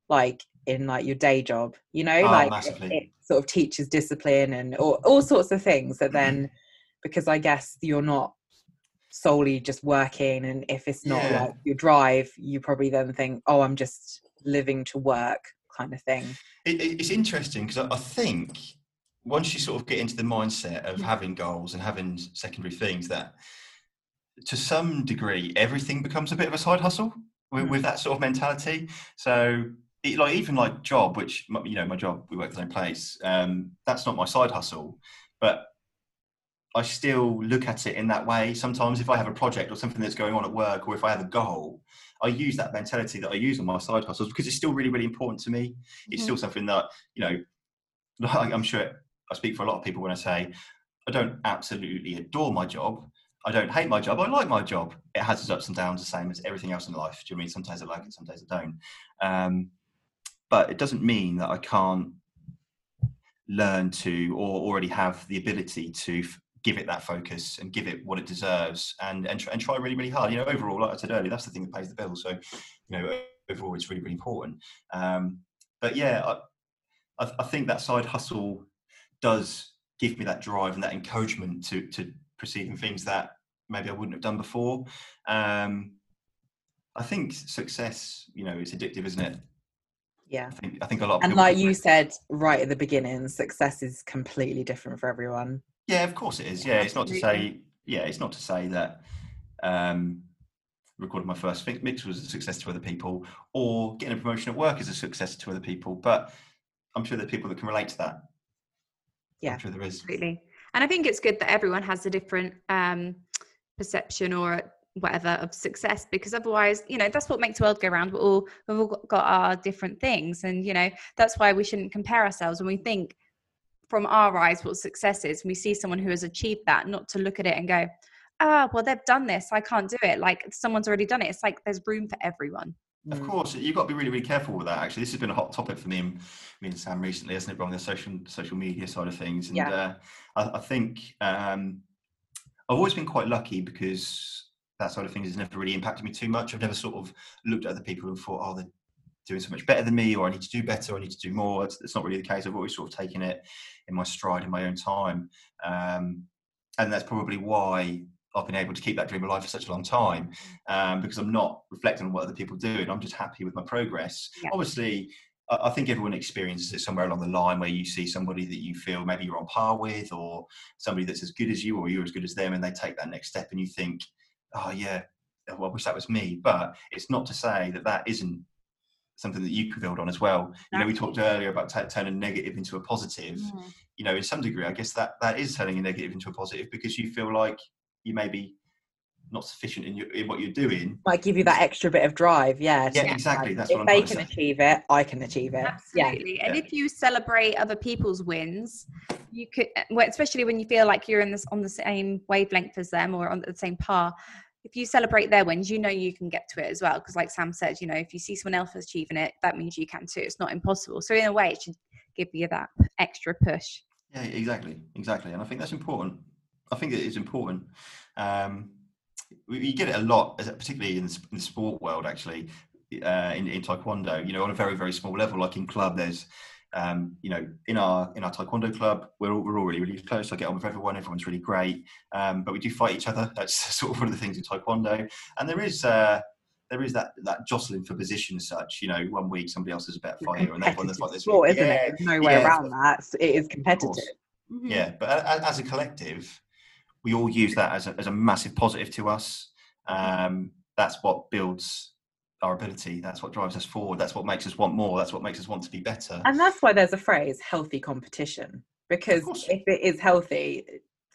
like in like your day job? You know, Oh, like it, it sort of teaches discipline and all, all sorts of things that then, because I guess you're not solely just working, and if it's not Yeah. like your drive, you probably then think, oh, I'm just living to work, kind of thing. It, it- it's interesting because I, I think once you sort of get into the mindset of having goals and having secondary things, that to some degree everything becomes a bit of a side hustle with, Mm. with that sort of mentality. So, like even like job, which you know my job, we work the same place. Um, that's not my side hustle, but I still look at it in that way. Sometimes, if I have a project or something that's going on at work, or if I have a goal, I use that mentality that I use on my side hustles because it's still really, really important to me. It's Mhm. still something that you know I'm sure I speak for a lot of people when I say I don't absolutely adore my job. I don't hate my job. I like my job. It has its ups and downs, the same as everything else in life. Do you know I mean sometimes I like it, sometimes I don't. Um, but it doesn't mean that I can't learn to or already have the ability to f- give it that focus and give it what it deserves and and, try, and try really really hard. You know overall like i said earlier that's the thing that pays the bill so you know overall it's really really important. Um, but yeah I, I, I think that side hustle does give me that drive and that encouragement to to proceed in things that maybe i wouldn't have done before. Um, i think success you know it's addictive isn't it yeah I think I think a lot. Of and people like think- you said right at the beginning success is completely different for everyone Yeah, of course it is. Yeah, it's not to say. Yeah, it's not to say that um, recording my first fi- mix was a success to other people, or getting a promotion at work is a success to other people. But I'm sure there are people that can relate to that. Yeah. I'm sure there is. Absolutely. And I think it's good that everyone has a different um, perception or whatever of success because otherwise, you know, that's what makes the world go round. We're all, we've all got our different things. And, you know, that's why we shouldn't compare ourselves when we think from our eyes what success is. and We see someone who has achieved that, not to look at it and go, ah, well, they've done this. I can't do it. Like someone's already done it. It's like there's room for everyone. Of Mm. course, you've got to be really, really careful with that. Actually, this has been a hot topic for me and me and Sam recently, hasn't it, on the social social media side of things? And Yeah. uh, I, I think um, I've always been quite lucky because that side of things has never really impacted me too much. I've never sort of looked at other people and thought, oh, they're doing so much better than me, or I need to do better, or I need to do more. It's, it's not really the case. I've always sort of taken it in my stride in my own time, um, and that's probably why I've been able to keep that dream alive for such a long time um, because I'm not reflecting on what other people are doing. I'm just happy with my progress. Yeah. Obviously, I I think everyone experiences it somewhere along the line where you see somebody that you feel maybe you're on par with, or somebody that's as good as you, or you're as good as them, and they take that next step, and you think, "Oh yeah, oh, well, I wish that was me." But it's not to say that that isn't something that you can build on as well. You know, we talked earlier about t- turning negative into a positive. Mm. You know, in some degree, I guess that that is turning a negative into a positive because you feel like you may be not sufficient in, your, in what you're doing. might give you that extra bit of drive yeah Yeah, exactly. like, That's if what I'm they can say. achieve it i can achieve it yeah Absolutely. And Yeah. if you celebrate other people's wins, you could, uh, well, especially when you feel like you're in this on the same wavelength as them or on the same par. If you celebrate their wins, you know you can get to it as well. Because, like Sam said, you know, if you see someone else achieving it, that means you can too. It's not impossible. So, in a way, it should give you that extra push. Yeah, exactly, exactly, and I think that's important. I think it is important. Um, we- you get it a lot, particularly in the, in the sport world. Actually, uh, in, in taekwondo, you know, on a very very small level, like in club, there's, um, you know, in our in our taekwondo club, we're all, we're all really really close. I get on with everyone. Everyone's really great, um, but we do fight each other. That's sort of one of the things in taekwondo, and there is. Uh, there is that, that jostling for position as such. You know, one week somebody else is a better fighter, and then one that's like this. sport, week. isn't Yeah, it? There's no way yeah. around that. It is competitive. Mhm. yeah but as a collective we all use that as a, as a massive positive to us um, that's what builds our ability that's what drives us forward that's what makes us want more that's what makes us want to be better And that's why there's a phrase healthy competition. Because if it is healthy,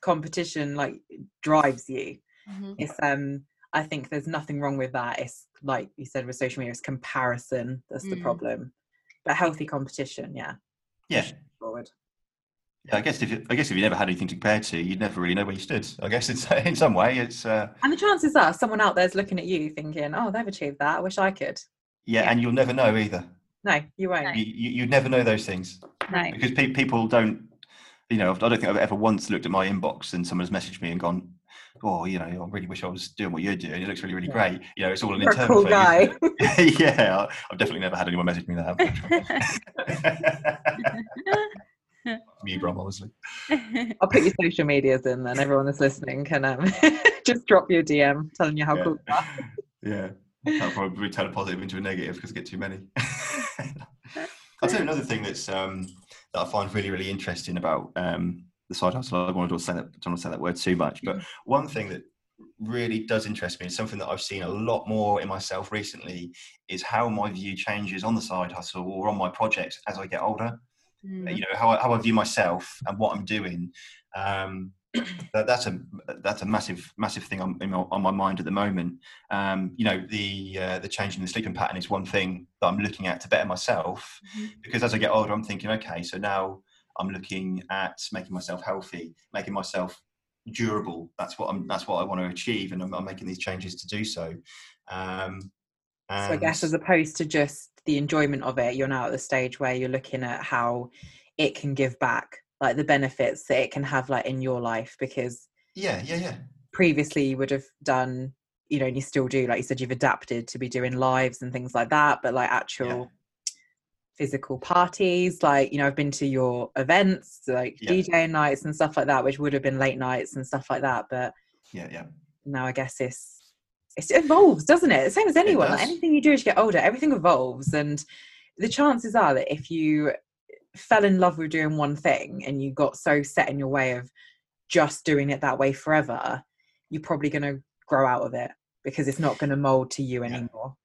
competition like drives you. Mhm. It's um I think there's nothing wrong with that. It's like you said with social media, it's comparison that's the Mm. problem. But healthy competition, yeah. yeah Forward. Yeah i guess if you, i guess if you never had anything to compare to you'd never really know where you stood i guess in, in some way it's uh, And the chances are someone out there's looking at you thinking, Oh, they've achieved that. I wish I could. yeah, Yeah. and you'll never know either No, you won't. you, you, you'd never know those things No. because pe- people don't you know i don't think i've ever once looked at my inbox and someone has messaged me and gone oh you know i really wish i was doing what you're doing it looks really really Yeah. great you know it's all an You're a internal cool thing, guy. yeah i've definitely never had anyone message me that me Brom obviously I'll put your social medias in then. Everyone that's listening can um, just drop you a DM telling you how yeah. cool you are. yeah. That'll probably turn a positive into a negative because I get too many. I'll tell you another thing that's um that i find really really interesting about um the side hustle. I don't want to say that don't want to say that word too much but one thing that really does interest me and something that i've seen a lot more in myself recently is how my view changes on the side hustle or on my projects as i get older Mm. you know how I, how I view myself and what I'm doing. Um, that, that's a that's a massive massive thing on my, on my mind at the moment. Um, you know the uh, the change in the sleeping pattern is one thing that I'm looking at to better myself Mhm. because as I get older, I'm thinking, okay, so now I'm looking at making myself healthy, making myself durable. That's what I'm. That's what I want to achieve, and I'm, I'm making these changes to do so. Um, so I guess as opposed to just the enjoyment of it, you're now at the stage where you're looking at how it can give back, like the benefits that it can have, like in your life. Because yeah, yeah, yeah. Previously, you would have done, you know, and you still do, like you said, you've adapted to be doing lives and things like that. But like actual yeah. physical parties, like you know, I've been to your events, like yeah. DJ nights and stuff like that, which would have been late nights and stuff like that. But yeah, yeah. Now I guess it's it evolves, doesn't it? The same as anyone. Like anything you do as you get older, everything evolves, and the chances are that if you fell in love with doing one thing and you got so set in your way of just doing it that way forever, you're probably going to grow out of it because it's not going to mold to you anymore.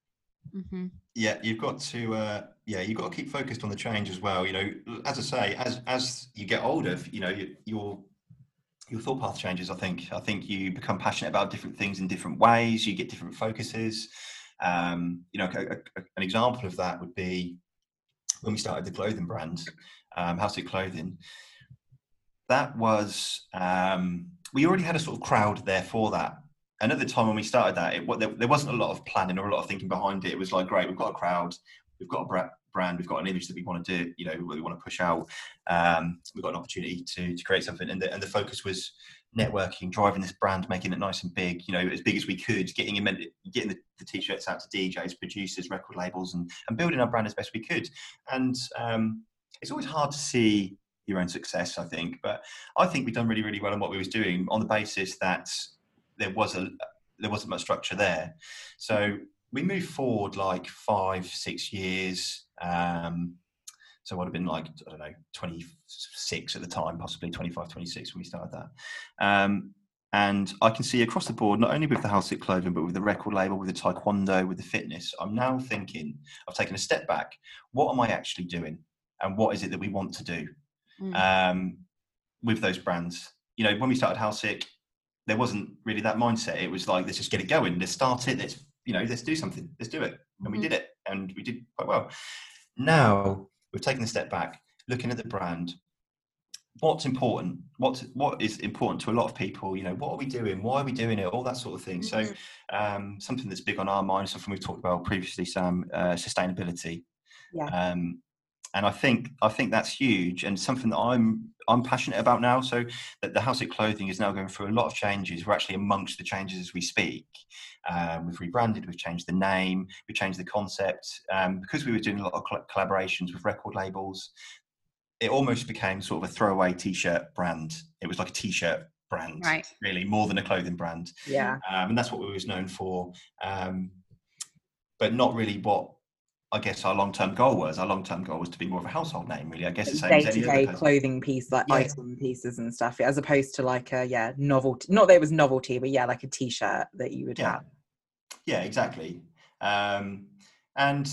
Yeah. Mm-hmm. yeah, you've got to. Uh, yeah, you've got to keep focused on the change as well. You know, as I say, as as you get older, you know, your your thought path changes. I think. I think you become passionate about different things in different ways. You get different focuses. Um, you know, a, a, an example of that would be when we started the clothing brand, um, House of Clothing. That was um, we already had a sort of crowd there for that. And at the time when we started that, it, there, there wasn't a lot of planning or a lot of thinking behind it. It was like, great, we've got a crowd, we've got a brand, we've got an image that we want to do, you know, we want to push out. Um, we've got an opportunity to, to create something, and the, and the focus was networking, driving this brand, making it nice and big, you know, as big as we could, getting getting the, the t-shirts out to DJs, producers, record labels, and and building our brand as best we could. And um, it's always hard to see your own success, I think, but I think we've done really, really well in what we was doing on the basis that there was a there wasn't much structure there. So we moved forward like five, six years. Um, so I would have been like, I don't know, 26 at the time, possibly 25, 26 when we started that. Um, and I can see across the board, not only with the House clothing, but with the record label, with the taekwondo, with the fitness, I'm now thinking, I've taken a step back. What am I actually doing? And what is it that we want to do mm. um, with those brands? You know, when we started House Sick, there wasn't really that mindset. It was like, let's just get it going. Let's start it. Let's, you know, let's do something. Let's do it. And mm-hmm. we did it. And we did quite well. Now we're taking a step back, looking at the brand. What's important? What what is important to a lot of people? You know, what are we doing? Why are we doing it? All that sort of thing. Mm-hmm. So, um, something that's big on our mind, something we've talked about previously, Sam, uh, sustainability. Yeah. Um, and I think I think that's huge and something that I'm I'm passionate about now. So that the House of Clothing is now going through a lot of changes. We're actually amongst the changes as we speak. Um, we've rebranded, we've changed the name, we changed the concept um, because we were doing a lot of collaborations with record labels. It almost became sort of a throwaway T-shirt brand. It was like a T-shirt brand, right. really more than a clothing brand. Yeah, um, and that's what we was known for. Um, but not really what I guess our long term goal was. Our long term goal was to be more of a household name, really. I guess the same day to day clothing piece, like yeah. item pieces and stuff, as opposed to like a yeah novelty. Not that it was novelty, but yeah, like a t shirt that you would yeah. have. Yeah, exactly. Um, and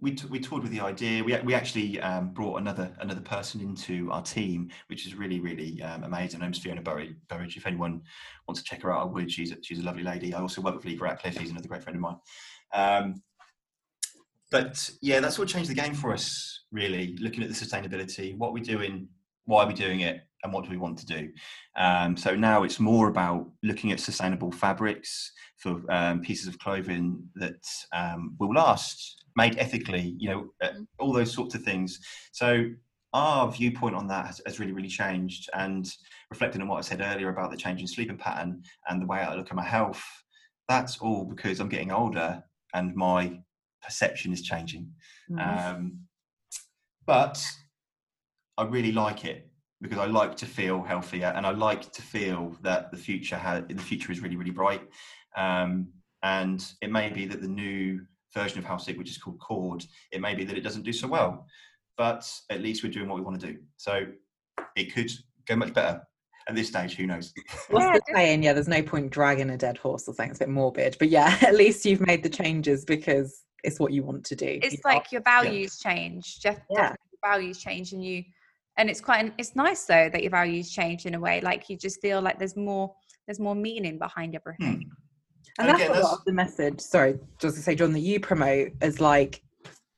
we t- we toured with the idea. We we actually um, brought another another person into our team, which is really really um, amazing. Her name's Fiona Burridge. Burridge. If anyone wants to check her out, I would. She's a, she's a lovely lady. I also work with Lee Ratcliffe. He's another great friend of mine. Um, but yeah, that's what changed the game for us. Really, looking at the sustainability, what we're doing, why we're we doing it, and what do we want to do. Um, so now it's more about looking at sustainable fabrics for um, pieces of clothing that um, will last, made ethically. You know, uh, mm-hmm. all those sorts of things. So our viewpoint on that has, has, really, really changed. And reflecting on what I said earlier about the change in sleeping pattern and the way I look at my health, that's all because I'm getting older and my perception is changing. Mm. Um, but I really like it because I like to feel healthier and I like to feel that the future has the future is really really bright. Um, and it may be that the new version of House which is called Cord, it may be that it doesn't do so well, but at least we're doing what we want to do. So it could go much better. At this stage, who knows? What's the saying? Yeah, there's no point dragging a dead horse or something. It's a bit morbid, but yeah, at least you've made the changes because it's what you want to do. It's you like your values yeah. change. Jeff, yeah. values change, and you, and it's quite. It's nice though that your values change in a way. Like you just feel like there's more. There's more meaning behind everything. Hmm. And, and that's again, a that's... lot of the message. Sorry, just to say, John, that you promote is like,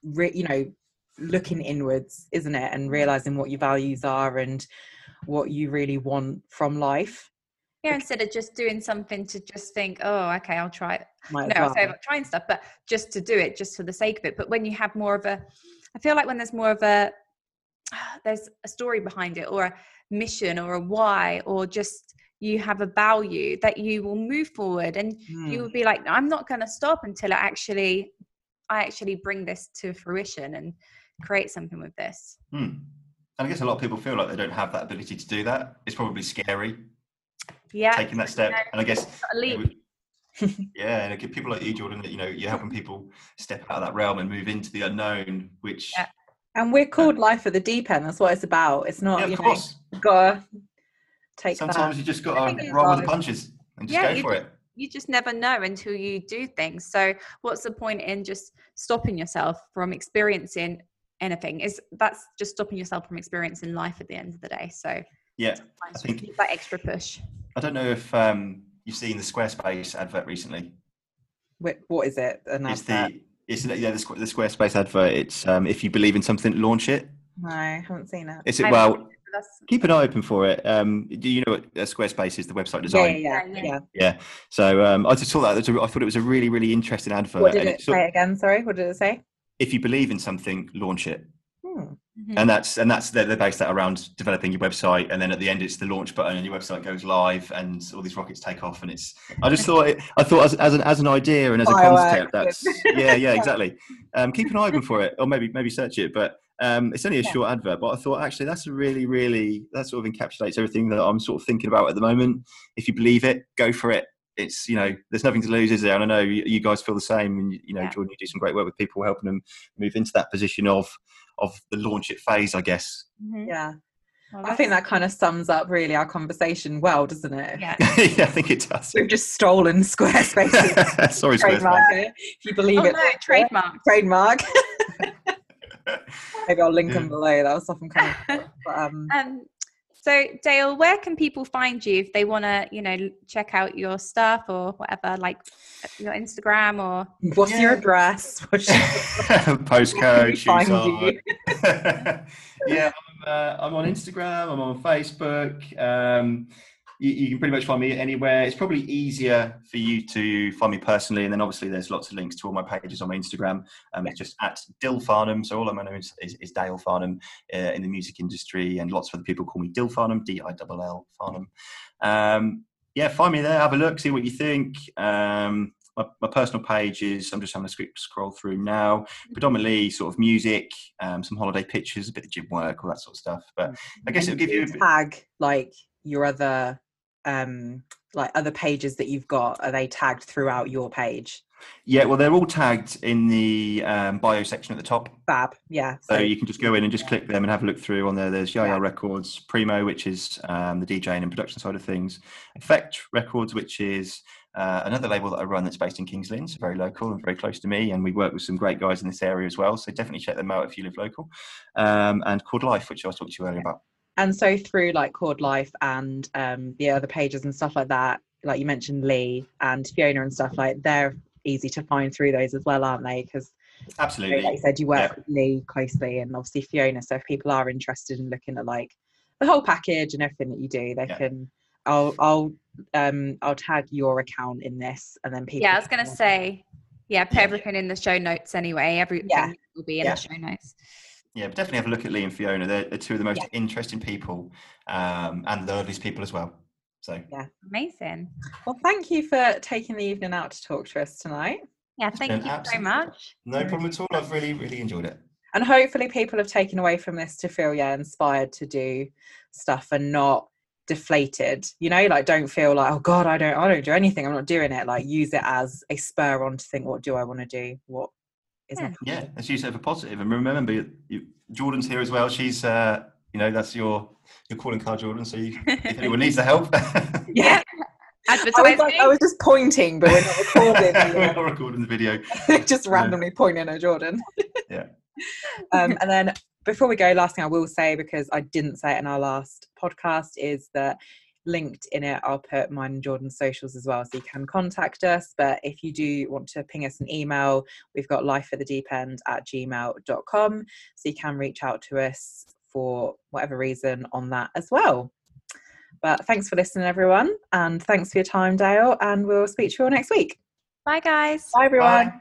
re, you know, looking inwards, isn't it? And realizing what your values are and what you really want from life. Yeah, instead of just doing something to just think, oh, okay, I'll try it. Might no, as I say well. about trying stuff, but just to do it, just for the sake of it. But when you have more of a, I feel like when there's more of a, there's a story behind it, or a mission, or a why, or just you have a value that you will move forward, and you Hmm. will be like, I'm not going to stop until I actually, I actually bring this to fruition and create something with this. Hmm. And I guess a lot of people feel like they don't have that ability to do that. It's probably scary Yeah, taking that step. And I guess a leap. Yeah, and people like you, Jordan, that you know, you're helping people step out of that realm and move into the unknown, which Yeah. And we're called life at the deep end. That's what it's about. It's not, yeah, you of know, course. gotta take Sometimes that. you just gotta roll with the punches and just Yeah, go for it. you just never know until you do things. So what's the point in just stopping yourself from experiencing anything? Is that's just stopping yourself from experiencing life at the end of the day. So Yeah, I think that extra push. I don't know if um, you've seen the Squarespace advert recently. Wh- What is it? An It's advert? the it's yeah the, the Squarespace advert. It's um, if you believe in something, launch it. No, I haven't seen it. It's it I- well. That's, Keep an eye open for it. Um, do you know what uh, Squarespace is? The website design. yeah, Yeah, yeah. yeah. yeah. So um, I just saw that. That's a- I thought it was a really, really interesting advert. What did and it it's sort- say again? Sorry, what did it say? if you believe in something, launch it. Hmm. Mhm. And that's and that's they're, they're based that around developing your website, and then at the end it's the launch button, and your website goes live, and all these rockets take off. And it's I just thought it, I thought as, as an as an idea and as a concept, that's yeah, yeah, exactly. Um, keep an eye open for it, or maybe maybe search it. But um, it's only a Yeah. short advert, but I thought actually that's a really, really that sort of encapsulates everything that I'm sort of thinking about at the moment. If you believe it, go for it. It's you know there's nothing to lose, is there? And I know you, guys feel the same. And you, you know, Yeah. Jordan, you do some great work with people, helping them move into that position of of the launch it phase, I guess. Mhm. Yeah. Well, I think that kind of sums up really our conversation well, doesn't it? Yeah. yeah, I think it does. We've just stolen Squarespace. Sorry, trademark Squarespace. it. If you believe Oh, it, no, trademark. trademark. Maybe I'll link them below. That was something kind of. But, um, Um, so Dale, where can people find you if they want to, you know, check out your stuff or whatever, like your Instagram or? what's your address? Postcode, shoe Find yeah, I'm, uh, I'm on Instagram. I'm on Facebook. Um, you, you can pretty much find me anywhere. It's probably easier for you to find me personally, and then obviously there's lots of links to all my pages on my Instagram. Um, it's just at Dill Farnham. So all I'm known is, is, is Dale Farnham uh, in the music industry, and lots of other people call me Dill Farnham, D I L L Farnham. Um, yeah, find me there, have a look, see what you think. Um, my, my personal page is I'm just having a sc- scroll through now. Predominantly sort of music, um, some holiday pictures, a bit of gym work, all that sort of stuff. But I guess it'll give you. A bit, tag like your other um like other pages that you've got are they tagged throughout your page yeah, well, they're all tagged in the um, bio section at the top. fab yeah So you can just go in and just click them and have a look through on there. There's Yaya Yeah. Records, Primo, which is um, the DJing and production side of things, Effect Records, which is uh, another label that I run that's based in Kings Lynn, so very local and very close to me. And we work with some great guys in this area as well. So definitely check them out if you live local. Um, and Chord Life, which I was talking to you earlier about. And so through like Chord Life and um the other pages and stuff like that like you mentioned Lee and Fiona and stuff like they're easy to find through those as well aren't they because Absolutely. like you said you work Yeah. with Lee closely and obviously Fiona so if people are interested in looking at like the whole package and everything that you do they Yeah. can I'll I'll um I'll tag your account in this and then people Yeah, I was going to say, yeah, put Yeah. everything in the show notes anyway. Everything Yeah. will be in Yeah. the show notes. Yeah, but definitely have a look at Lee and Fiona. They're, they're two of the most Yeah. interesting people um, and the loveliest people as well. So yeah, Amazing. Well, thank you for taking the evening out to talk to us tonight. Yeah, thank been you so much. no problem at all. I've really, really enjoyed it. And hopefully, people have taken away from this to feel, yeah, inspired to do stuff and not deflated. You know, like don't feel like, oh God, I don't, I don't do anything. I'm not doing it. Like use it as a spur on to think, what do I want to do? What is my Yeah. Yeah, let's use for positive. And remember, you, you, Jordan's here as well. She's, uh, you know, that's your your calling card, Jordan. So you, if anyone needs the help, Yeah. I was, like, I was just pointing, but we're not recording. we're not recording the video. just randomly pointing at Jordan. Yeah. um, and then before we go, last thing I will say, because I didn't say it in our last podcast, is that linked in it. I'll put mine and Jordan's socials as well, so you can contact us. But if you do want to ping us an email, we've got life at the deep end at gmail.com. So you can reach out to us for whatever reason on that as well. But thanks for listening, everyone. And thanks for your time, Dale. And we'll speak to you all next week. Bye, guys. Bye, everyone. Bye.